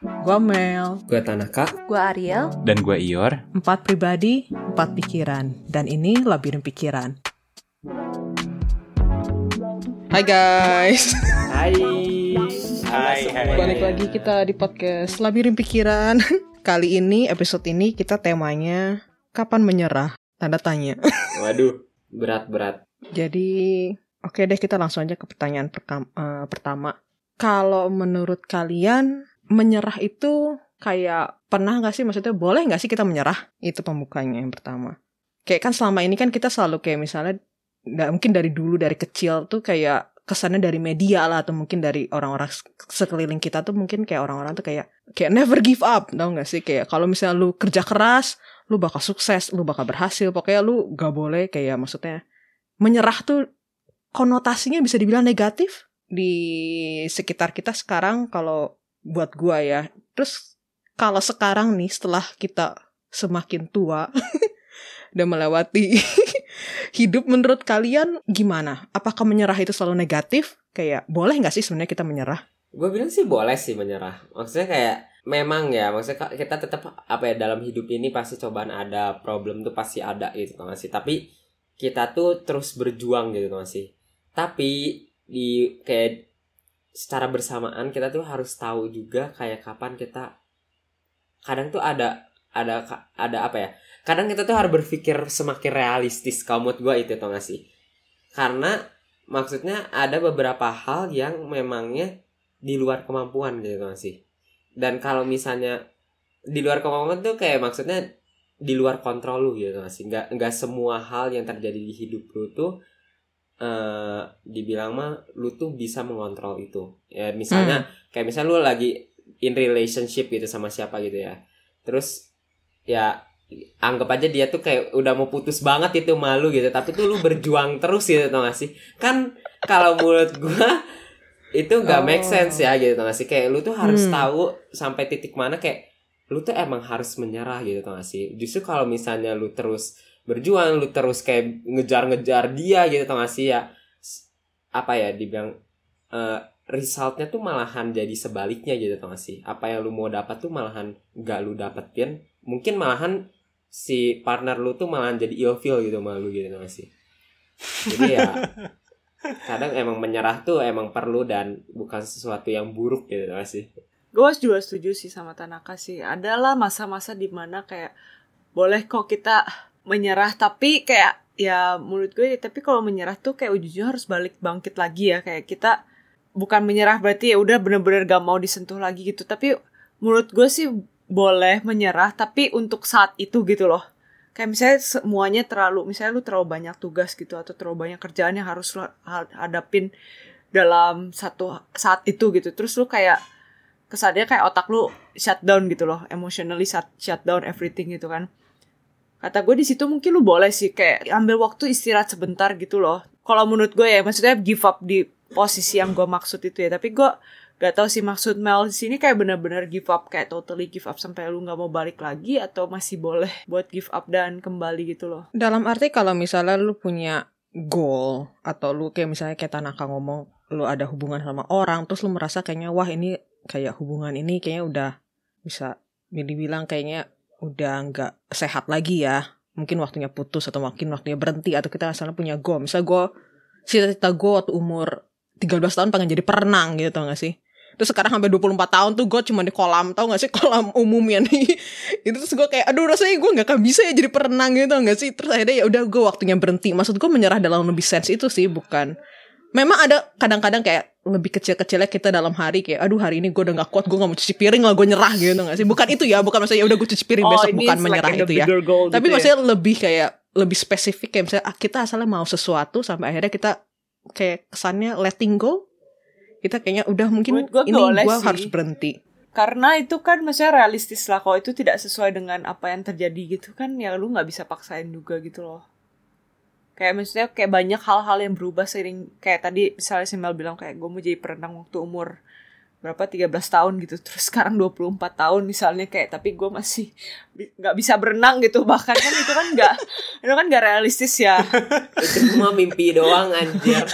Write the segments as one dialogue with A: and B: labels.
A: Gua Mel,
B: Gue Tanaka.
C: Gua Ariel.
D: Dan gue Ior.
A: empat pribadi, empat pikiran. Dan ini labirin pikiran. Hai guys,
B: Hai.
D: Hai, hai.
A: balik lagi kita di podcast Labirin Pikiran. Kali ini, episode ini kita temanya Kapan Menyerah? Tanda tanya.
B: Waduh, berat-berat.
A: Jadi, oke deh kita langsung aja ke pertanyaan perkam- eh, pertama. Kalau menurut kalian, menyerah itu kayak pernah nggak sih? Maksudnya boleh nggak sih kita menyerah? Itu pembukanya yang pertama. Kayak kan selama ini kan kita selalu kayak misalnya, nggak mungkin dari dulu dari kecil tuh kayak kesannya dari media lah atau mungkin dari orang-orang sekeliling kita tuh mungkin kayak orang-orang tuh kayak kayak never give up tau gak sih kayak kalau misalnya lu kerja keras lu bakal sukses lu bakal berhasil pokoknya lu gak boleh kayak maksudnya menyerah tuh konotasinya bisa dibilang negatif di sekitar kita sekarang kalau buat gua ya. Terus kalau sekarang nih setelah kita semakin tua dan melewati hidup menurut kalian gimana? Apakah menyerah itu selalu negatif? Kayak boleh nggak sih sebenarnya kita menyerah?
B: Gue bilang sih boleh sih menyerah. Maksudnya kayak memang ya, maksudnya kita tetap apa ya dalam hidup ini pasti cobaan ada, problem tuh pasti ada gitu kan sih. Tapi kita tuh terus berjuang gitu kan sih. Tapi di kayak secara bersamaan kita tuh harus tahu juga kayak kapan kita kadang tuh ada ada ada apa ya? Kadang kita tuh harus berpikir semakin realistis kalau menurut gue itu tau gak sih? Karena maksudnya ada beberapa hal yang memangnya di luar kemampuan gitu kan sih dan kalau misalnya di luar kemampuan tuh kayak maksudnya di luar kontrol lu gitu kan sih nggak nggak semua hal yang terjadi di hidup lu tuh eh dibilang mah lu tuh bisa mengontrol itu. Ya misalnya kayak misalnya lu lagi in relationship gitu sama siapa gitu ya. Terus ya anggap aja dia tuh kayak udah mau putus banget itu malu gitu. Tapi tuh lu berjuang terus gitu tau gak sih? Kan kalau menurut gua itu make
A: Oh.
B: sense ya gitu tau gak sih? Kayak lu tuh harus
A: Hmm.
B: tahu sampai titik mana kayak lu tuh emang harus menyerah gitu tau gak sih? Justru kalau misalnya lu terus berjuang lu terus kayak ngejar-ngejar dia gitu tau gak sih ya apa ya dibilang eh, resultnya tuh malahan jadi sebaliknya gitu tau gak sih apa yang lu mau dapat tuh malahan nggak lu dapetin. Mungkin malahan si partner lu tuh malahan jadi ilfeel gitu sama lu gitu tau gak sih jadi ya kadang emang menyerah tuh emang perlu dan bukan sesuatu yang buruk gitu tau gak sih
C: Gue juga setuju sih sama Tanaka sih. Adalah masa-masa di mana kayak boleh kok kita menyerah tapi kayak ya menurut gue tapi kalau menyerah tuh kayak ujungnya harus balik bangkit lagi ya. Kayak kita bukan menyerah berarti ya udah bener-bener gak mau disentuh lagi gitu. Tapi menurut gue sih boleh menyerah tapi untuk saat itu gitu loh. Kayak misalnya semuanya terlalu misalnya lu terlalu banyak tugas gitu atau terlalu banyak kerjaan yang harus lu ha- hadapin dalam satu saat itu gitu. Terus lu kayak kesannya kayak otak lu shutdown gitu loh. Emotionally shut, shutdown everything gitu kan kata gue di situ mungkin lu boleh sih kayak ambil waktu istirahat sebentar gitu loh. Kalau menurut gue ya maksudnya give up di posisi yang gue maksud itu ya. Tapi gue gak tahu sih maksud Mel di sini kayak bener-bener give up kayak totally give up sampai lu nggak mau balik lagi atau masih boleh buat give up dan kembali gitu loh.
A: Dalam arti kalau misalnya lu punya goal atau lu kayak misalnya kayak Tanaka ngomong lu ada hubungan sama orang terus lu merasa kayaknya wah ini kayak hubungan ini kayaknya udah bisa dibilang kayaknya udah nggak sehat lagi ya. Mungkin waktunya putus atau mungkin waktunya berhenti atau kita misalnya punya goal. Misalnya gue cita-cita gue waktu umur 13 tahun pengen jadi perenang gitu tau gak sih? Terus sekarang sampai 24 tahun tuh gue cuma di kolam tau gak sih? Kolam umumnya nih. Itu terus gue kayak aduh rasanya gue nggak bisa ya jadi perenang gitu tau gak sih? Terus akhirnya ya udah gue waktunya berhenti. Maksud gue menyerah dalam lebih sense itu sih bukan. Memang ada kadang-kadang kayak lebih kecil-kecilnya kita dalam hari kayak aduh hari ini gue udah gak kuat gue gak mau cuci piring lah gue nyerah gitu gak sih? Bukan itu ya bukan maksudnya ya udah gue cuci piring besok
C: Oh, ini
A: bukan
C: like
A: menyerah
C: the
A: itu ya.
C: goal
A: tapi
C: gitu ya.
A: maksudnya lebih kayak lebih spesifik kayak misalnya ah, kita asalnya mau sesuatu sampai akhirnya kita kayak kesannya letting go kita kayaknya udah mungkin
C: Menurut gua
A: ini gue harus berhenti.
C: Karena itu kan maksudnya realistis lah kalau itu tidak sesuai dengan apa yang terjadi gitu kan ya lu nggak bisa paksain juga gitu loh kayak maksudnya kayak banyak hal-hal yang berubah seiring kayak tadi misalnya si Mel bilang kayak gue mau jadi perenang waktu umur berapa? 13 tahun gitu. Terus sekarang 24 tahun misalnya kayak tapi gue masih bi- nggak bisa berenang gitu. Bahkan kan itu kan nggak itu kan nggak realistis ya.
B: Itu cuma mimpi doang anjir.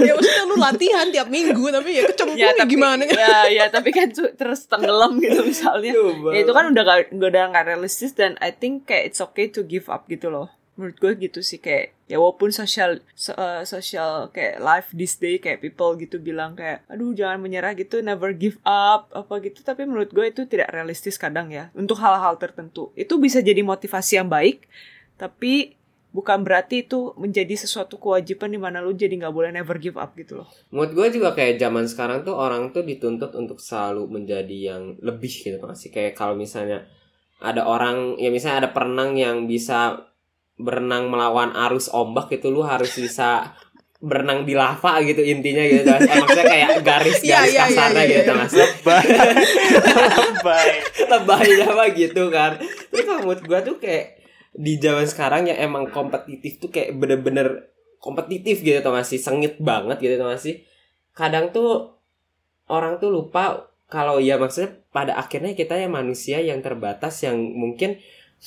A: Ya maksudnya lu latihan tiap minggu tapi ya kecemplung
C: ya
A: ya,
C: tapi
A: gimana?
C: ya ya tapi kan tuh terus tenggelam gitu misalnya. Ya itu kan udah gak, udah nggak realistis dan I think kayak it's okay to give up gitu loh menurut gue gitu sih kayak ya walaupun sosial so- uh, sosial kayak life this day kayak people gitu bilang kayak aduh jangan menyerah gitu never give up apa gitu tapi menurut gue itu tidak realistis kadang ya untuk hal-hal tertentu. Itu bisa jadi motivasi yang baik tapi bukan berarti itu menjadi sesuatu kewajiban di mana lu jadi nggak boleh never give up gitu loh.
B: Menurut gue juga kayak zaman sekarang tuh orang tuh dituntut untuk selalu menjadi yang lebih gitu masih kayak kalau misalnya ada orang ya misalnya ada perenang yang bisa berenang melawan arus ombak itu lu harus bisa berenang di lava gitu intinya gitu. Eh, maksudnya kayak garis-garis
A: Iya, iya, iya,
B: kasarnya
A: iya,
B: gitu
A: iya.
B: mas
D: Lebay. Lebay.
B: lebay apa gitu kan tapi kalau menurut gue tuh kayak di zaman sekarang yang emang kompetitif tuh kayak bener-bener kompetitif gitu tau gak sih sengit banget gitu tau gak sih kadang tuh orang tuh lupa kalau ya maksudnya pada akhirnya kita ya manusia yang terbatas yang mungkin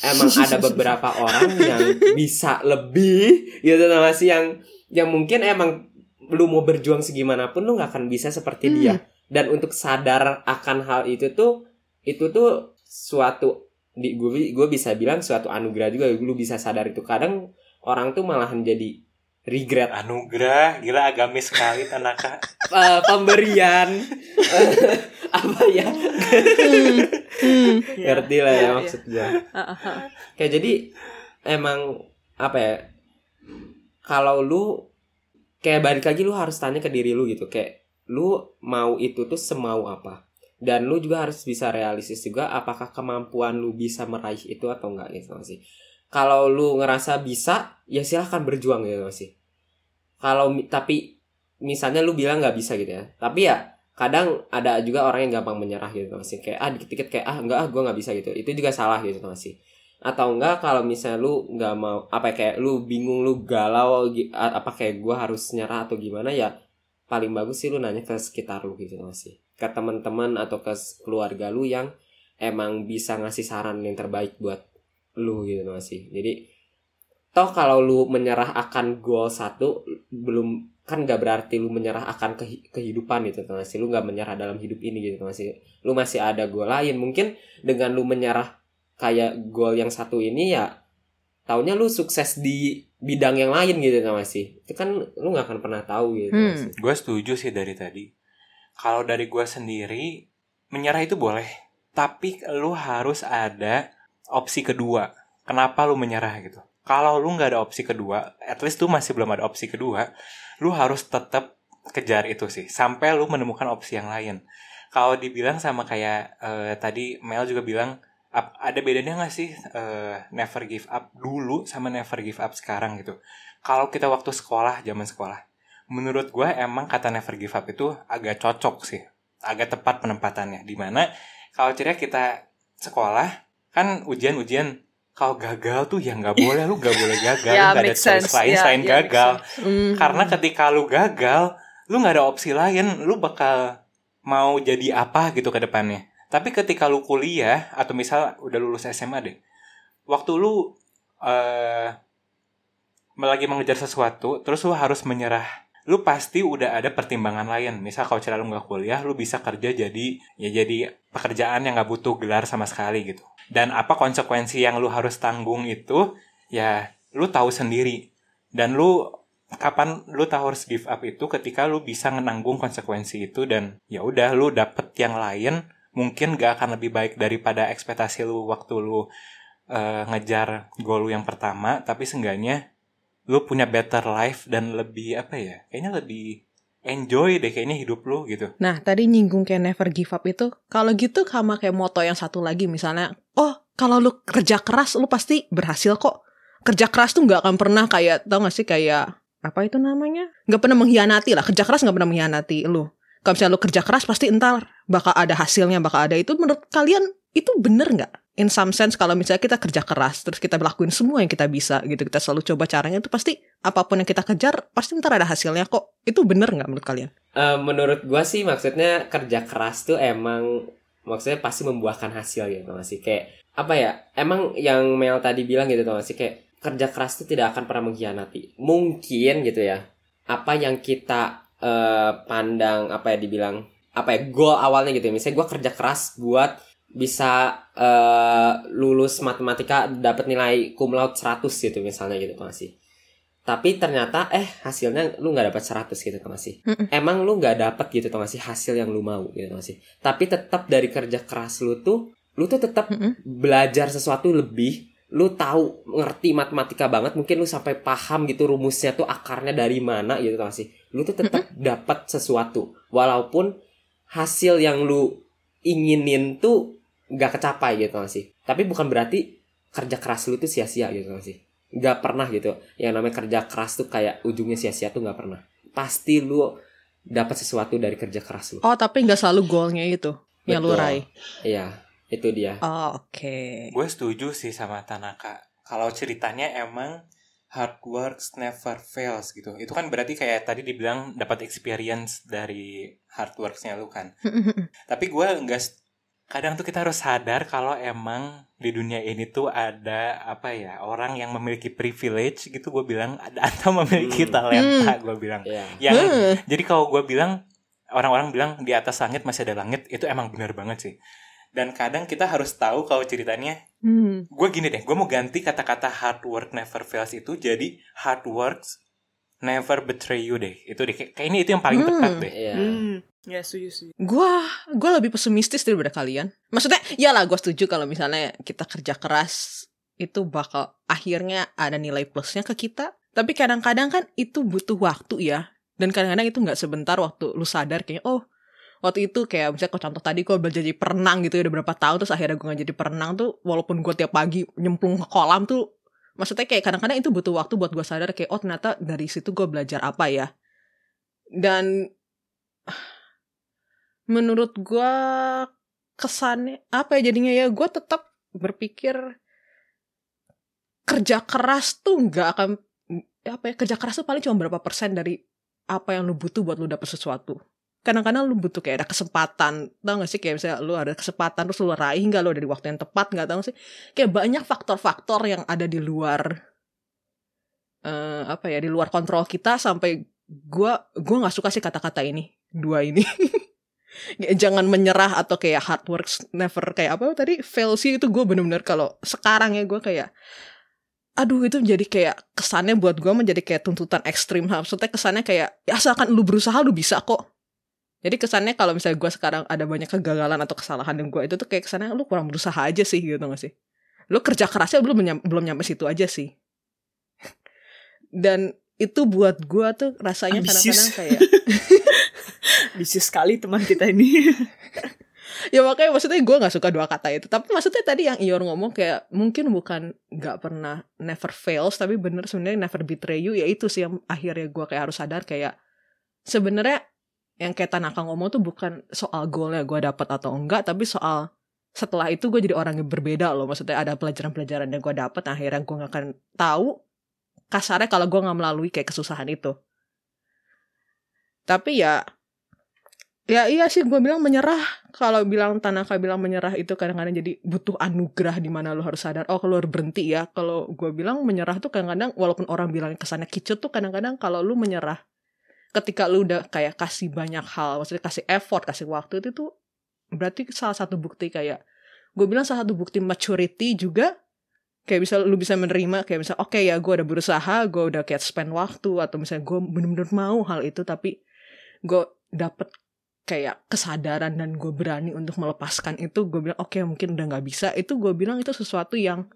B: emang ada beberapa orang yang bisa lebih gitu gak sih yang yang mungkin emang lu mau berjuang segimanapun lu nggak akan bisa seperti dia. Dan untuk sadar akan hal itu tuh itu tuh suatu di gue gue bisa bilang suatu anugerah juga lu bisa sadar itu. Kadang orang tuh malahan jadi regret
D: Anugerah, gila agamis sekali Tanaka.
B: eh, pemberian. Eh, apa ya?
A: Hmm.
B: ngerti lah ya
C: Iya,
B: maksud gue
C: ah, ah.
B: kayak jadi emang apa ya kalau lu kayak balik lagi lu harus tanya ke diri lu gitu. Kayak lu mau itu tuh semau apa? Dan lu juga harus bisa realistis juga apakah kemampuan lu bisa meraih itu atau enggak gitu sih. Kalau lu ngerasa bisa ya silahkan berjuang gitu sih kalau tapi misalnya lu bilang nggak bisa gitu ya. Tapi ya kadang ada juga orang yang gampang menyerah gitu nggak sih kayak ah dikit-dikit kayak ah enggak ah gue nggak bisa gitu. Itu juga salah gitu nggak sih. Atau enggak kalau misalnya lu nggak mau apa ya, kayak lu bingung lu galau apa kayak gua harus nyerah atau gimana ya paling bagus sih lu nanya ke sekitar lu gitu nggak sih. Ke teman-teman atau ke keluarga lu yang emang bisa ngasih saran yang terbaik buat lu gitu nggak sih. Jadi toh kalau lu menyerah akan goal satu belum kan nggak berarti lu menyerah akan kehi- kehidupan gitu nggak sih lu nggak menyerah dalam hidup ini gitu nggak sih lu masih ada goal lain mungkin dengan lu menyerah kayak goal yang satu ini ya taunya lu sukses di bidang yang lain gitu kan masih itu kan lu nggak akan pernah tahu gitu
A: Hmm.
D: Gue setuju sih dari tadi. Kalau dari gue sendiri, menyerah itu boleh. Tapi lu harus ada opsi kedua. Kenapa lu menyerah gitu? Kalau lu nggak ada opsi kedua, at least lu masih belum ada opsi kedua, lu harus tetap kejar itu sih. Sampai lu menemukan opsi yang lain. Kalau dibilang sama kayak eh, tadi Mel juga bilang, ada bedanya nggak sih eh, never give up dulu sama never give up sekarang gitu? Kalau kita waktu sekolah, zaman sekolah, menurut gue emang kata never give up itu agak cocok sih agak tepat penempatannya di mana kalau ceria kita sekolah kan ujian-ujian kalau gagal tuh ya nggak boleh lu nggak boleh gagal
C: Ya,
D: lu nggak ada
C: make
D: choice
C: sense.
D: lain
C: Ya,
D: selain
C: ya, make
D: gagal.
A: Hmm.
D: karena ketika lu gagal lu nggak ada opsi lain lu bakal mau jadi apa gitu ke depannya. Tapi ketika lu kuliah atau misal udah lulus SMA deh waktu lu eh lagi mengejar sesuatu terus lu harus menyerah lu pasti udah ada pertimbangan lain. Misal kalau cara lu nggak kuliah lu bisa kerja jadi ya jadi pekerjaan yang nggak butuh gelar sama sekali gitu dan apa konsekuensi yang lu harus tanggung itu ya lu tahu sendiri. Dan lu kapan lu tahu harus give up itu ketika lu bisa menanggung konsekuensi itu dan ya udah lu dapet yang lain mungkin gak akan lebih baik daripada ekspektasi lu waktu lu eh, ngejar goal lu yang pertama. Tapi seenggaknya lu punya better life dan lebih apa ya kayaknya lebih enjoy deh kayaknya hidup lu gitu.
A: Nah, tadi nyinggung kayak never give up itu, kalau gitu sama kayak moto yang satu lagi misalnya, oh kalau lu kerja keras lu pasti berhasil kok. Kerja keras tuh nggak akan pernah kayak, tau gak sih kayak, apa itu namanya? Nggak pernah mengkhianati lah, kerja keras nggak pernah mengkhianati lu. Kalau misalnya lu kerja keras pasti entar bakal ada hasilnya, bakal ada itu. Menurut kalian itu bener nggak? in some sense kalau misalnya kita kerja keras terus kita lakuin semua yang kita bisa gitu kita selalu coba caranya itu pasti apa pun yang kita kejar pasti ntar ada hasilnya kok itu bener nggak menurut kalian
B: Eh, menurut gua sih maksudnya kerja keras tuh emang maksudnya pasti membuahkan hasil gitu gak sih? Kayak apa ya? Emang yang Mel tadi bilang gitu gak sih? Kayak kerja keras tuh tidak akan pernah mengkhianati. Mungkin gitu ya apa yang kita eh, pandang apa ya dibilang apa ya goal awalnya gitu ya. Misalnya gua kerja keras buat bisa eh, lulus matematika dapat nilai cum laude 100 gitu misalnya gitu gak sih tapi ternyata eh hasilnya lu nggak dapat 100 gitu tau gak sih
A: Mm-mm.
B: emang lu nggak dapet gitu tau gak sih hasil yang lu mau gitu tau gak sih tapi tetap dari kerja keras lu tuh lu tuh tetap belajar sesuatu lebih. Lu tahu ngerti matematika banget mungkin lu sampai paham gitu rumusnya tuh akarnya dari mana gitu tau gak sih lu tuh tetap dapat sesuatu. Walaupun hasil yang lu inginin tuh nggak kecapai gitu tau gak sih tapi bukan berarti kerja keras lu tuh sia-sia gitu tau gak sih nggak pernah gitu yang namanya kerja keras tuh kayak ujungnya sia-sia tuh nggak pernah pasti lu dapat sesuatu dari kerja keras lu
A: oh tapi nggak selalu goalnya itu yang lu
B: Betul.
A: raih
B: iya itu dia
A: oh oke
D: Gue setuju sih sama Tanaka. Kalau ceritanya emang hard works never fails gitu. Itu kan berarti kayak tadi dibilang dapat experience dari hard worksnya lu kan. Tapi gue enggak kadang tuh kita harus sadar kalau emang di dunia ini tuh ada apa ya orang yang memiliki privilege gitu gue bilang ada atau memiliki
B: Hmm.
D: talenta gue bilang
B: Iya.
D: yang
A: Hmm.
D: jadi kalau gue bilang orang-orang bilang di atas langit masih ada langit itu emang benar banget sih dan kadang kita harus tahu kalau ceritanya
A: Hmm.
D: gue gini deh gue mau ganti kata-kata hard work never fails itu jadi hard works never betray you deh itu deh kayak ini itu yang paling
A: Hmm.
D: tepat deh
B: Iya.
C: Hmm, ya setuju setuju.
A: Gua gua lebih pesimistis daripada kalian. Maksudnya, ya lah gue setuju kalau misalnya kita kerja keras itu bakal akhirnya ada nilai plusnya ke kita. Tapi kadang-kadang kan itu butuh waktu ya. Dan kadang-kadang itu nggak sebentar waktu lu sadar kayaknya oh waktu itu kayak misalnya kok contoh tadi gue belajar jadi perenang gitu ya udah berapa tahun terus akhirnya gue nggak jadi perenang tuh walaupun gue tiap pagi nyemplung ke kolam tuh maksudnya kayak kadang-kadang itu butuh waktu buat gue sadar kayak oh ternyata dari situ gue belajar apa ya dan menurut gue kesannya apa ya jadinya ya gue tetap berpikir kerja keras tuh nggak akan apa ya kerja keras tuh paling cuma berapa persen dari apa yang lu butuh buat lu dapet sesuatu. Kadang-kadang lu butuh kayak ada kesempatan tau gak sih? Kayak misalnya lu ada kesempatan terus lu raih nggak? Lu dari waktu yang tepat nggak? Tau sih? Kayak banyak faktor-faktor yang ada di luar eh apa ya di luar kontrol kita sampai gua gua nggak suka sih kata-kata ini dua ini jangan menyerah atau kayak hard works never kayak apa tadi fail sih itu gue bener-bener kalau sekarang ya gue kayak aduh itu jadi kayak kesannya buat gue menjadi kayak tuntutan ekstrim. Maksudnya kesannya kayak ya asalkan lu berusaha lu bisa kok. Jadi kesannya kalau misalnya gue sekarang ada banyak kegagalan atau kesalahan yang gue itu tuh kayak kesannya lu kurang berusaha aja sih gitu gak sih? Lu kerja kerasnya belum nyam- belum nyampe situ aja sih. Dan itu buat gue tuh rasanya kadang-kadang kayak
C: Bisa sekali teman kita ini.
A: ya makanya maksudnya gue nggak suka dua kata itu. Tapi maksudnya tadi yang Ior ngomong kayak mungkin bukan nggak pernah never fails tapi bener sebenarnya never betray you ya itu sih yang akhirnya gue kayak harus sadar kayak sebenarnya yang kayak Tanaka ngomong tuh bukan soal goalnya gue dapat atau enggak tapi soal setelah itu gue jadi orang yang berbeda loh. Maksudnya ada pelajaran-pelajaran yang gue dapat akhirnya gue nggak akan tahu kasarnya kalau gue nggak melalui kayak kesusahan itu. Tapi ya ya iya sih gue bilang menyerah. Kalau bilang Tanaka bilang menyerah itu kadang-kadang jadi butuh anugerah di mana lo harus sadar oh kalau berhenti ya. Kalau gue bilang menyerah tuh kadang-kadang walaupun orang bilang kesannya kicut tuh kadang-kadang kalau lu menyerah ketika lu udah kayak kasih banyak hal maksudnya kasih effort kasih waktu itu tuh berarti salah satu bukti kayak gue bilang salah satu bukti maturity juga kayak bisa lu bisa menerima kayak misalnya oke ya gue udah berusaha gue udah kayak spend waktu atau misalnya gue bener-bener mau hal itu tapi gue dapet kayak kesadaran dan gue berani untuk melepaskan itu gue bilang oke mungkin udah nggak bisa. Itu gue bilang itu sesuatu yang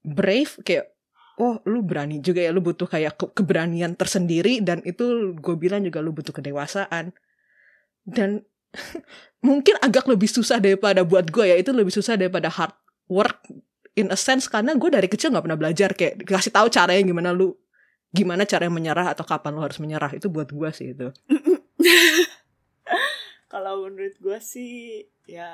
A: brave kayak oh lu berani juga ya lu butuh kayak ke- keberanian tersendiri. Dan itu gue bilang juga lu butuh kedewasaan. Dan mungkin agak lebih susah daripada buat gue ya itu lebih susah daripada hard work in a sense karena gue dari kecil nggak pernah belajar kayak dikasih tahu caranya gimana lu gimana cara menyerah atau kapan lu harus menyerah itu buat gue sih itu
C: Kalau menurut gue sih ya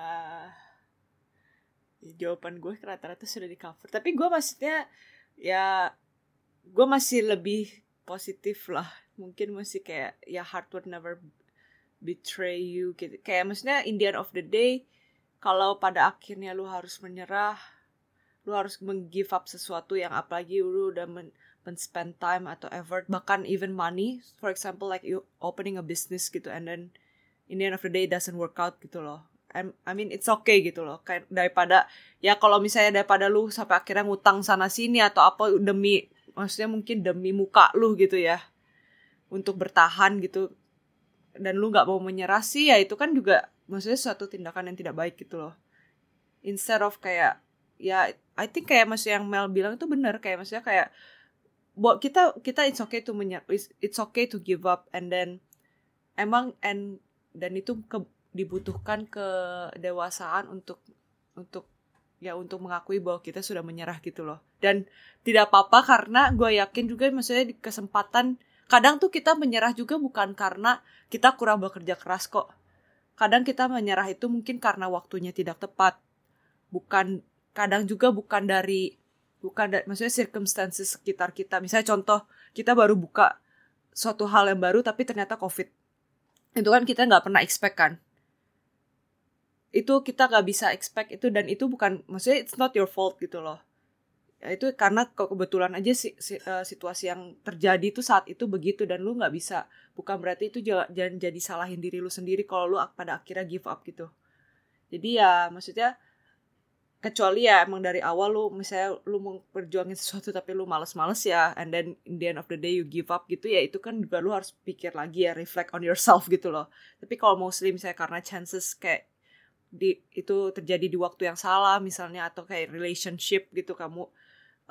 C: jawaban gue rata-rata sudah di cover. Tapi gue maksudnya ya gue masih lebih positif lah. Mungkin masih kayak ya hard would never betray you gitu. Kayak maksudnya in the end of the day kalau pada akhirnya lu harus menyerah lu harus meng-give up sesuatu yang apalagi lu udah men, men spend time atau effort bahkan even money. For example like you opening a business gitu and then in the end of the day it doesn't work out gitu loh. I'm, I mean it's okay gitu loh. Kayak daripada ya kalau misalnya daripada lu sampai akhirnya ngutang sana sini atau apa demi maksudnya mungkin demi muka lu gitu ya. Untuk bertahan gitu. Dan lu nggak mau menyerah sih ya itu kan juga maksudnya suatu tindakan yang tidak baik gitu loh. Instead of kayak ya I think kayak maksud yang Mel bilang itu benar. Kayak maksudnya kayak buat kita kita it's okay to menyer it's, it's okay to give up. And then emang and dan itu ke, dibutuhkan kedewasaan untuk untuk ya untuk mengakui bahwa kita sudah menyerah gitu loh. Dan tidak apa-apa karena gue yakin juga maksudnya di kesempatan kadang tuh kita menyerah juga bukan karena kita kurang bekerja keras kok. Kadang kita menyerah itu mungkin karena waktunya tidak tepat. Bukan kadang juga bukan dari bukan dari maksudnya circumstances sekitar kita. Misalnya contoh kita baru buka suatu hal yang baru tapi ternyata covid itu kan kita nggak pernah expect kan? Itu kita nggak bisa expect itu dan itu bukan maksudnya it's not your fault gitu loh. Ya itu karena kebetulan aja si, si, uh, situasi yang terjadi itu saat itu begitu dan lu nggak bisa. Bukan berarti itu jangan jadi salahin diri lu sendiri kalau lu pada akhirnya give up gitu. Jadi ya maksudnya kecuali ya emang dari awal lu misalnya lu mau perjuangin sesuatu tapi lu males-males ya and then in the end of the day you give up gitu ya itu kan juga lu harus pikir lagi ya reflect on yourself gitu loh. Tapi kalau mostly misalnya karena chances kayak di itu terjadi di waktu yang salah misalnya atau kayak relationship gitu kamu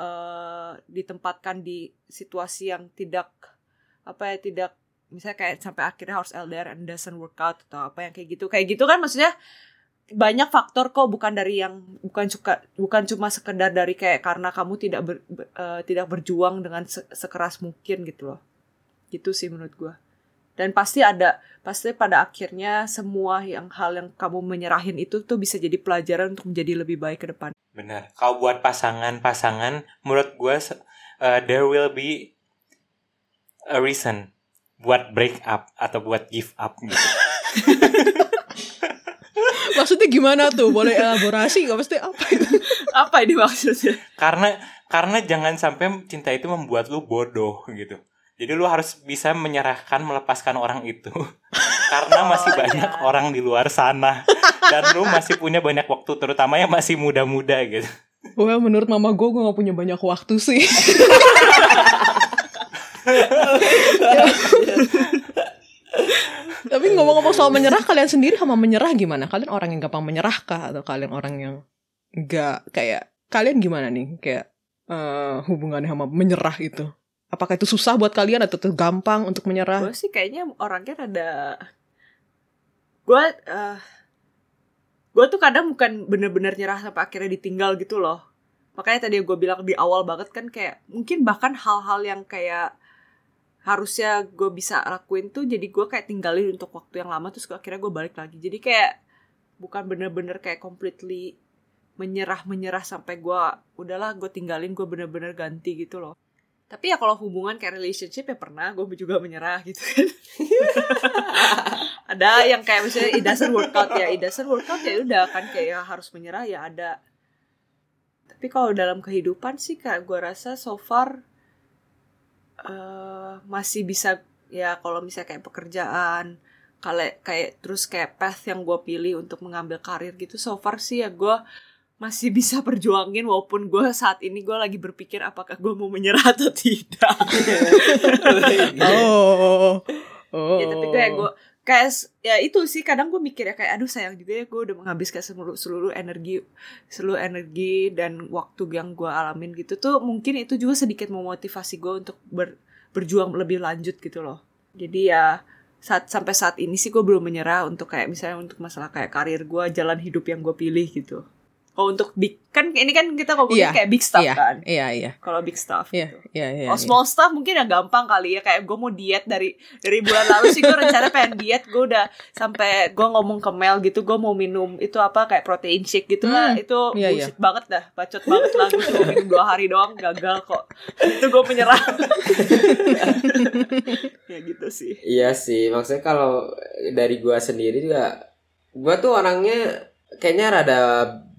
C: uh, ditempatkan di situasi yang tidak apa ya tidak misalnya kayak sampai akhirnya harus LDR and doesn't work out atau apa yang kayak gitu. Kayak gitu kan maksudnya banyak faktor kok bukan dari yang bukan suka bukan cuma sekedar dari kayak karena kamu tidak ber, uh, tidak berjuang dengan se sekeras mungkin gitu loh. Gitu sih menurut gue dan pasti ada pasti pada akhirnya semua yang hal yang kamu menyerahin itu tuh bisa jadi pelajaran untuk menjadi lebih baik ke depan.
D: Benar. Kalau buat pasangan-pasangan menurut gue uh, there will be a reason buat break up atau buat give up gitu
A: maksudnya gimana tuh? Boleh elaborasi gak pasti apa itu?
C: apa ini maksudnya?
D: Karena karena jangan sampai cinta itu membuat lu bodoh gitu. Jadi lu harus bisa menyerahkan melepaskan orang itu. Karena masih oh, banyak ya. orang di luar sana dan lu masih punya banyak waktu terutama yang masih muda-muda gitu.
A: Well, menurut mama gue, gue gak punya banyak waktu sih. Tapi ngomong-ngomong soal menyerah, kalian sendiri sama menyerah gimana? Kalian orang yang gampang menyerah kah? Atau kalian orang yang gak kayak... Kalian gimana nih? Kayak uh, hubungannya sama menyerah itu? Apakah itu susah buat kalian atau itu gampang untuk menyerah?
C: Gue sih kayaknya orangnya ada... Gue... Uh, gue tuh kadang bukan bener-bener nyerah sampai akhirnya ditinggal gitu loh. Makanya tadi gue bilang di awal banget kan kayak... Mungkin bahkan hal-hal yang kayak harusnya gue bisa lakuin tuh jadi gue kayak tinggalin untuk waktu yang lama terus akhirnya gue balik lagi. Jadi kayak bukan bener-bener kayak completely menyerah menyerah sampai gue udahlah gue tinggalin gue bener-bener ganti gitu loh. Tapi ya kalau hubungan kayak relationship ya pernah gue juga menyerah gitu kan. Ada yang kayak misalnya it doesn't work out ya it doesn't work out ya udah kan kayak ya harus menyerah ya ada. Tapi kalau dalam kehidupan sih kayak gue rasa so far uh, masih bisa ya kalau misalnya kayak pekerjaan kalau kayak terus kayak path yang gue pilih untuk mengambil karir gitu so far sih ya gue masih bisa perjuangin walaupun gue saat ini gue lagi berpikir apakah gue mau menyerah atau tidak.
A: Oh oh
C: ya tapi kayak gue kayak ya itu sih kadang gue mikir ya kayak aduh sayang juga ya gue udah menghabiskan seluruh seluruh energi seluruh energi dan waktu yang gue alamin gitu tuh mungkin itu juga sedikit memotivasi gue untuk ber, berjuang lebih lanjut gitu loh. Jadi ya saat sampai saat ini sih gue belum menyerah untuk kayak misalnya untuk masalah kayak karir gue jalan hidup yang gue pilih gitu Kalau untuk big kan ini kan kita ngomongin
A: Iya,
C: kayak big stuff
A: iya,
C: kan.
A: Iya, iya.
C: Kalau big stuff
A: Iya,
C: gitu.
A: iya, iya.
C: Oh
A: iya.
C: small stuff mungkin yang gampang kali ya kayak gue mau diet dari dari bulan lalu sih gue rencana pengen diet gue udah sampai gue ngomong ke Mel gitu gue mau minum itu apa kayak protein shake gitu lah
A: Hmm,
C: itu
A: iya,
C: bullshit banget dah bacot banget lah gue cuma minum dua hari doang gagal kok itu gue menyerah ya gitu sih
B: Iya sih, maksudnya kalau dari gua sendiri juga gua tuh orangnya kayaknya rada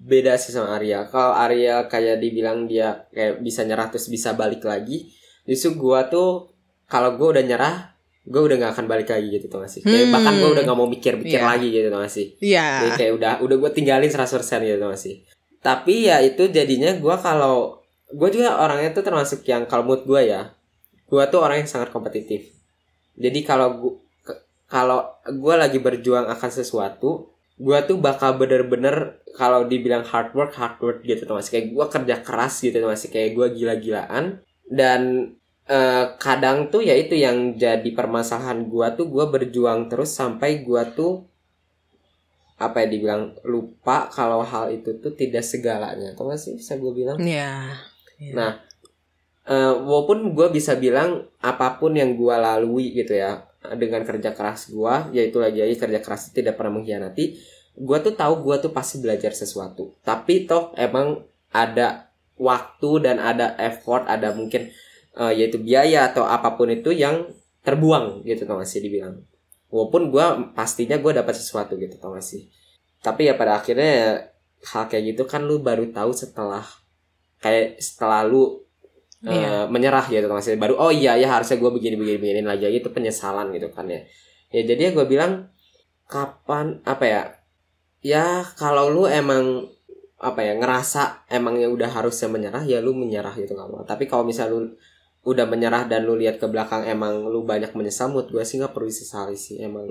B: beda sih sama Arya. Kalau Arya kayak dibilang dia kayak bisa nyerah terus bisa balik lagi, justru gua tuh kalau gua udah nyerah, gua udah nggak akan balik lagi gitu tuh masih. Kayak
A: Hmm.
B: bahkan gua udah nggak mau mikir-mikir
A: Iya.
B: lagi gitu tuh masih.
A: Iya.
B: Jadi kayak udah udah gue tinggalin 100% gitu masih. Tapi ya itu jadinya gua kalau gue juga orangnya tuh termasuk yang kalau mood gue ya, gua tuh orang yang sangat kompetitif. Jadi kalau kalau gue lagi berjuang akan sesuatu, gua tuh bakal bener-bener kalau dibilang hard work hard work gitu tuh masih kayak gua kerja keras gitu tuh masih kayak gua gila-gilaan dan eh, kadang tuh ya itu yang jadi permasalahan gua tuh gua berjuang terus sampai gua tuh apa ya dibilang lupa kalau hal itu tuh tidak segalanya atau nggak sih bisa gue bilang
A: Iya. Iya.
B: Nah, eh, walaupun gue bisa bilang apa pun yang gue lalui gitu ya dengan kerja keras gue, yaitu lagi lagi kerja keras tidak pernah mengkhianati. Gue tuh tahu gue tuh pasti belajar sesuatu. Tapi toh emang ada waktu dan ada effort, ada mungkin eh, yaitu biaya atau apa pun itu yang terbuang gitu tau gak sih dibilang. Walaupun gue pastinya gue dapat sesuatu gitu tau gak sih. Tapi ya pada akhirnya ya, hal kayak gitu kan lu baru tahu setelah kayak setelah lu uh,
A: Iya.
B: menyerah gitu maksudnya. Baru oh iya ya harusnya gue begini begini begini lagi. Itu penyesalan gitu kan ya. Ya jadi ya gue bilang kapan apa ya ya kalau lu emang apa ya ngerasa emangnya udah harusnya menyerah ya lu menyerah gitu nggak tapi kalau misal lu udah menyerah dan lu lihat ke belakang emang lu banyak menyesal mood gue sih nggak perlu disesali sih. Emang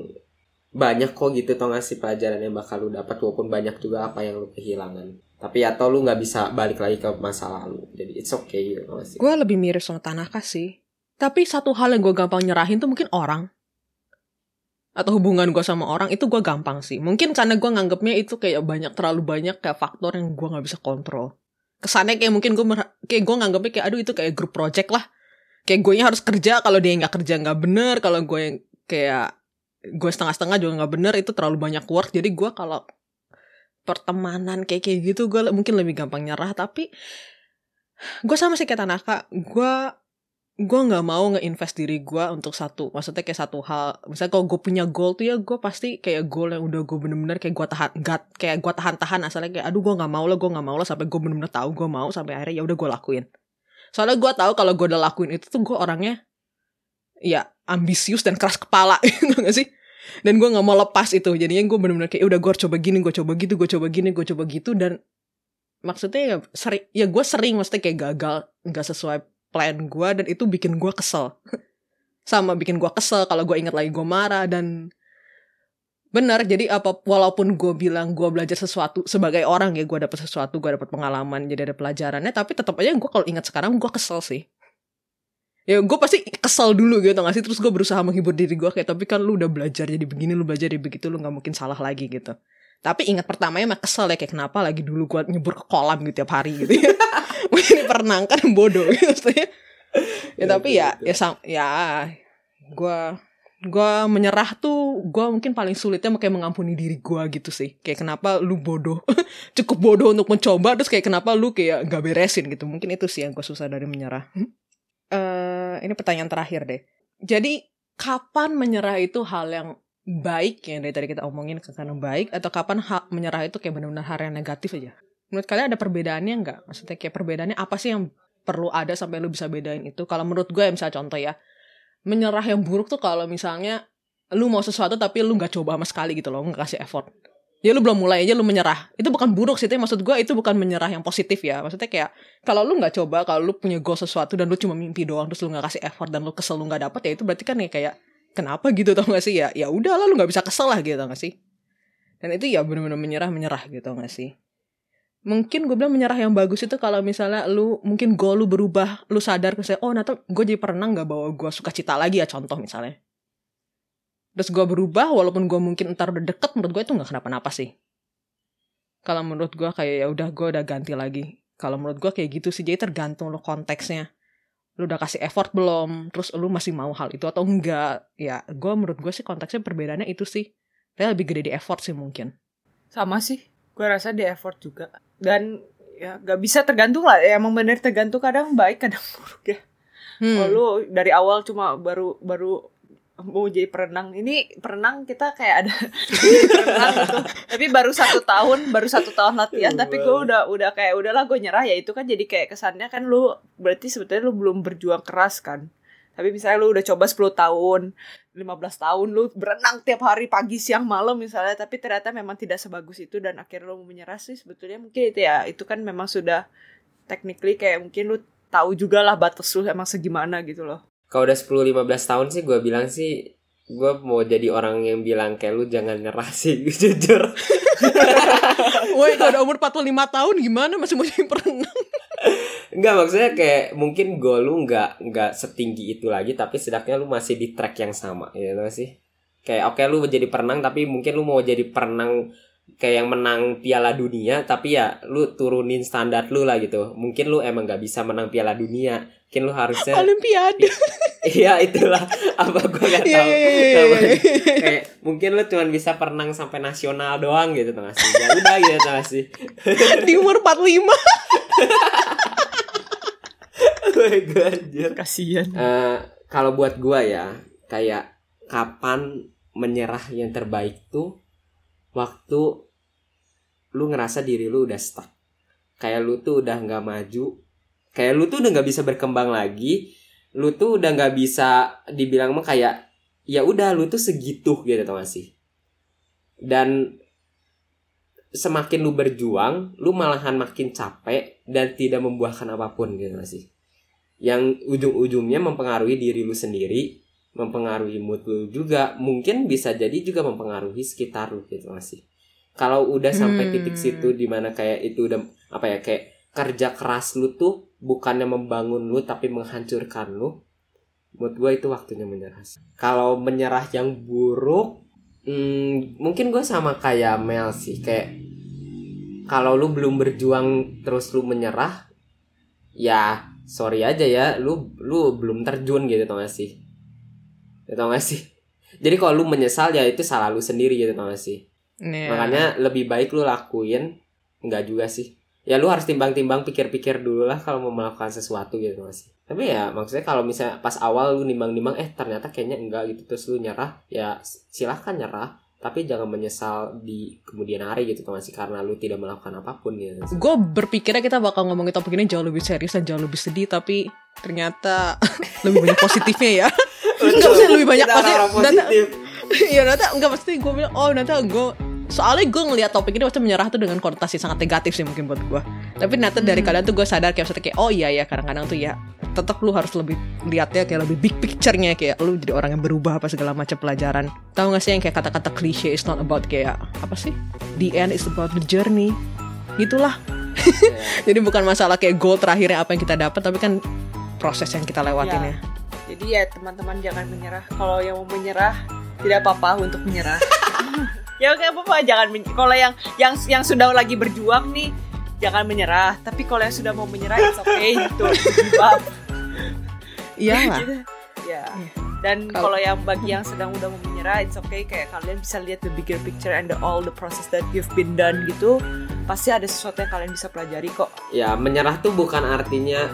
B: banyak kok gitu tau gak sih pelajaran yang bakal lu dapat walaupun banyak juga apa yang lu kehilangan tapi atau lu nggak bisa balik lagi ke masa lalu jadi it's okay gitu tau gak sih
A: Gue lebih mirip sama Tanaka sih. Tapi satu hal yang gue gampang nyerahin tuh mungkin orang. Atau hubungan gue sama orang itu gue gampang sih. Mungkin karena gue nganggapnya itu kayak banyak terlalu banyak kayak faktor yang gue nggak bisa kontrol. Kesannya kayak mungkin gue kayak gue nganggapnya kayak aduh itu kayak grup project lah. Kayak gue harus kerja kalau dia nggak kerja nggak bener. Kalau gue yang kayak gue setengah-setengah juga nggak bener itu terlalu banyak work. Jadi gue kalau pertemanan kayak kayak gitu gue mungkin lebih gampang nyerah tapi gue sama sih kayak Tanaka gue gue nggak mau nge-invest diri gue untuk satu maksudnya kayak satu hal misalnya kalau gue punya goal tuh ya gue pasti kayak goal yang udah gue bener-bener kayak gue tahan gak kayak gue tahan-tahan asalnya kayak aduh gue nggak mau lah gue nggak mau lah sampai gue bener-bener tahu gue mau sampai akhirnya ya udah gue lakuin. Soalnya gue tahu kalau gue udah lakuin itu tuh gue orangnya ya ambisius dan keras kepala gitu gak sih dan gue nggak mau lepas itu. Jadinya gue bener-bener kayak "Ya udah gue coba gini gue coba gitu gue coba gini gue coba gitu. Dan maksudnya ya sering ya gue sering maksudnya kayak gagal nggak sesuai plan gue dan itu bikin gue kesel. Sama bikin gue kesel kalau gue inget lagi gue marah dan benar jadi apa walaupun gue bilang gue belajar sesuatu sebagai orang ya gue dapet sesuatu gue dapet pengalaman jadi ada pelajarannya tapi tetap aja gue kalau ingat sekarang gue kesel sih ya gue pasti kesel dulu gitu gak sih? Terus gue berusaha menghibur diri gue kayak tapi kan lu udah belajar jadi begini lu belajar jadi begitu lu nggak mungkin salah lagi gitu. Tapi ingat pertamanya mah kesel ya kayak kenapa lagi dulu gue nyebur ke kolam gitu tiap hari? gitu ya. Mungkin perenang kan bodoh gitu maksudnya. Ya tapi ya ya sam ya gue gue menyerah tuh gue mungkin paling sulitnya kayak mengampuni diri gue gitu sih. Kayak kenapa lu bodoh? Cukup bodoh untuk mencoba terus kayak kenapa lu kayak gak beresin? gitu. Mungkin itu sih yang gue susah dari menyerah eh ini pertanyaan terakhir deh. Jadi kapan menyerah itu hal yang baik yang dari tadi kita omongin ke karena baik atau kapan hak menyerah itu kayak benar-benar hal yang negatif aja? Menurut kalian ada perbedaannya nggak? Maksudnya kayak perbedaannya apa sih yang perlu ada sampai lu bisa bedain itu? Kalau menurut gue misalnya contoh ya menyerah yang buruk tuh kalau misalnya lu mau sesuatu tapi lu nggak coba sama sekali gitu loh nggak kasih effort ya lu belum mulai aja lu menyerah. Itu bukan buruk sih tapi maksud gue itu bukan menyerah yang positif ya. Maksudnya kayak kalau lu nggak coba kalau lu punya goal sesuatu dan lu cuma mimpi doang terus lu nggak kasih effort dan lu kesel lu nggak dapet ya itu berarti kan ya kayak kenapa gitu tau gak sih? Ya ya udah lah lu nggak bisa kesel lah gitu tau gak sih? Dan itu ya benar-benar menyerah menyerah gitu tau gak sih? Mungkin gue bilang menyerah yang bagus itu kalau misalnya lu mungkin goal lu berubah lu sadar misalnya oh nata gue jadi perenang nggak bawa gue suka cita lagi ya contoh misalnya terus gue berubah walaupun gue mungkin ntar udah deket menurut gue itu nggak kenapa-napa sih Kalau menurut gue kayak ya udah gue udah ganti lagi. Kalau menurut gue kayak gitu sih. Jadi tergantung lo konteksnya. Lu udah kasih effort belum? Terus lu masih mau hal itu atau enggak? Ya gue menurut gue sih konteksnya perbedaannya itu sih. Tapi lebih gede di effort sih mungkin.
C: Sama sih. Gue rasa di effort juga. Dan ya gak bisa tergantung lah. Ya, emang bener tergantung kadang baik kadang buruk ya.
A: Hmm.
C: Kalau lu dari awal cuma baru baru mau jadi perenang. Ini perenang kita kayak ada perenang gitu. Tapi baru satu tahun baru satu tahun latihan. Tapi gue udah udah kayak udahlah gue nyerah. Ya itu kan jadi kayak kesannya kan lu berarti sebetulnya lu belum berjuang keras kan. Tapi misalnya lu udah coba 10 tahun 15 tahun lu berenang tiap hari pagi siang malam misalnya. Tapi ternyata memang tidak sebagus itu dan akhirnya lu menyerah sih sebetulnya. Mungkin itu ya itu kan memang sudah technically kayak mungkin lu tahu juga lah batas lu emang segimana gitu loh
B: Kalau udah 10-15 tahun sih gue bilang sih gue mau jadi orang yang bilang kayak lu jangan nyerah sih jujur
A: Woi kalau udah umur 45 tahun gimana masih mau jadi perenang?
B: Enggak maksudnya kayak mungkin goal lu nggak nggak setinggi itu lagi tapi setidaknya lu masih di track yang sama gitu gak sih kayak oke lu jadi perenang tapi mungkin lu mau jadi perenang kayak yang menang piala dunia tapi ya lu turunin standar lu lah gitu mungkin lu emang nggak bisa menang piala dunia mungkin lu harusnya
A: Olimpiade.
B: iya itulah apa gue nggak
A: Iya,
B: tahu
A: iya, iya,
B: namanya.
A: iya.
B: kayak mungkin lu cuma bisa perenang sampai nasional doang gitu tuh sih ya udah gitu tuh sih
A: Di umur 45.
B: gue anjir
C: kasihan
B: Eh, kalau buat gua ya kayak kapan menyerah yang terbaik tuh waktu lu ngerasa diri lu udah stuck. Kayak lu tuh udah nggak maju kayak lu tuh udah nggak bisa berkembang lagi lu tuh udah nggak bisa dibilang mah kayak ya udah lu tuh segitu gitu tau gak sih? Dan semakin lu berjuang lu malahan makin capek dan tidak membuahkan apa pun gitu gak sih? Yang ujung-ujungnya mempengaruhi diri lu sendiri, mempengaruhi mood lu juga, mungkin bisa jadi juga mempengaruhi sekitar lu gitu masih. Kalau udah sampai
A: Hmm.
B: titik situ di mana kayak itu udah apa ya kayak kerja keras lu tuh bukannya membangun lu tapi menghancurkan lu, menurut gue itu waktunya menyerah. Kalau menyerah yang buruk, hmm, mungkin gue sama kayak Mel sih kayak kalau lu belum berjuang terus lu menyerah, ya sorry aja ya lu lu belum terjun gitu tau gak sih ya, tau gak sih. Jadi kalau lu menyesal ya itu salah lu sendiri gitu tau gak sih.
A: Nih.
B: makanya lebih baik lu lakuin enggak juga sih. Ya lu harus timbang-timbang pikir-pikir dulu lah kalau mau melakukan sesuatu gitu tau gak sih. Tapi ya maksudnya kalau misalnya pas awal lu nimbang-nimbang eh ternyata kayaknya enggak gitu terus lu nyerah ya silahkan nyerah. Tapi jangan menyesal di kemudian hari gitu tau gak sih karena lu tidak melakukan apa pun gitu
A: gue berpikirnya kita bakal ngomongin topik ini jauh lebih serius dan jauh lebih sedih tapi ternyata lebih banyak positifnya ya Enggak maksudnya lebih banyak pasti dan. Iya nanti enggak pasti gue bilang oh nanti gue soalnya gue ngeliat topik ini pasti menyerah tuh dengan konotasi sangat negatif sih mungkin buat gue tapi ternyata dari kalian tuh gue sadar kayak maksudnya kayak oh iya ya kadang-kadang tuh ya tetap lu harus lebih lihatnya kayak lebih big picture-nya kayak lu jadi orang yang berubah apa segala macam pelajaran. Tahu gak sih yang kayak kata-kata klise is not about kayak apa sih? The end is about the journey. Gitulah. Jadi bukan masalah kayak goal terakhirnya apa yang kita dapat tapi kan proses yang kita lewatin
C: Ya.
A: ya
C: Jadi ya teman-teman jangan menyerah. Kalau yang mau menyerah tidak apa-apa untuk menyerah. ya oke apa-apa jangan men- kalau yang yang yang sudah lagi berjuang nih jangan menyerah. Tapi kalau yang sudah mau menyerah it's okay gitu. Gitu. Ya.
A: Iya.
C: Dan
A: Kalau-
C: kalau yang bagi yang sedang udah mau menyerah it's okay kayak kalian bisa lihat the bigger picture and the, all the process that you've been done gitu. Pasti ada sesuatu yang kalian bisa pelajari kok.
B: ya menyerah tuh bukan artinya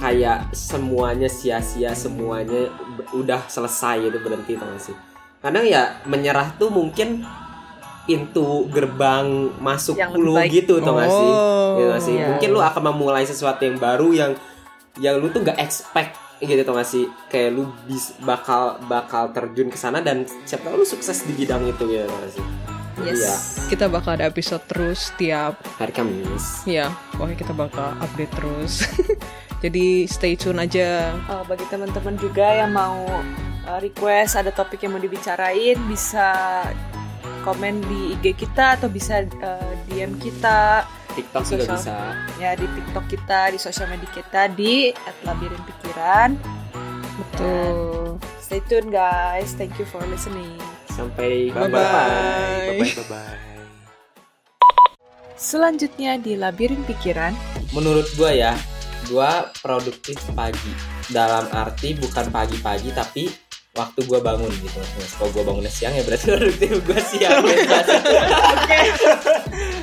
B: kayak semuanya sia-sia semuanya udah selesai itu berhenti tau gak sih kadang ya menyerah tuh mungkin pintu gerbang masuk
C: Yang
B: lu
C: baik.
B: gitu tau gak sih
A: Oh,
B: Gitu gak sih
C: iya.
B: mungkin lu akan memulai sesuatu yang baru yang yang lu tuh gak expect gitu tau gak sih kayak lu bis, bakal bakal terjun ke sana dan siapa tahu lu sukses di bidang itu gitu tau gak sih
C: Yes.
B: Iya.
A: kita bakal ada episode terus tiap
B: hari Kamis
A: Ya, pokoknya kita bakal update terus. Jadi stay tune aja.
C: Uh, bagi teman-teman juga yang mau uh, request ada topik yang mau dibicarain bisa komen di IG kita atau bisa uh, DM kita
B: TikTok
C: Di
B: juga bisa
C: ya di TikTok kita di sosial media kita di @labirin pikiran.
A: Tuh.
C: Stay tune guys. Thank you for listening.
B: sampai
A: Bye-bye.
B: bye-bye.
D: Bye bye.
C: Selanjutnya di labirin pikiran,
B: Menurut gua ya, gua produktif pagi. Dalam arti bukan pagi-pagi tapi waktu gua bangun gitu. Mas, kalau gua bangunnya siang ya berarti produktif gua siang.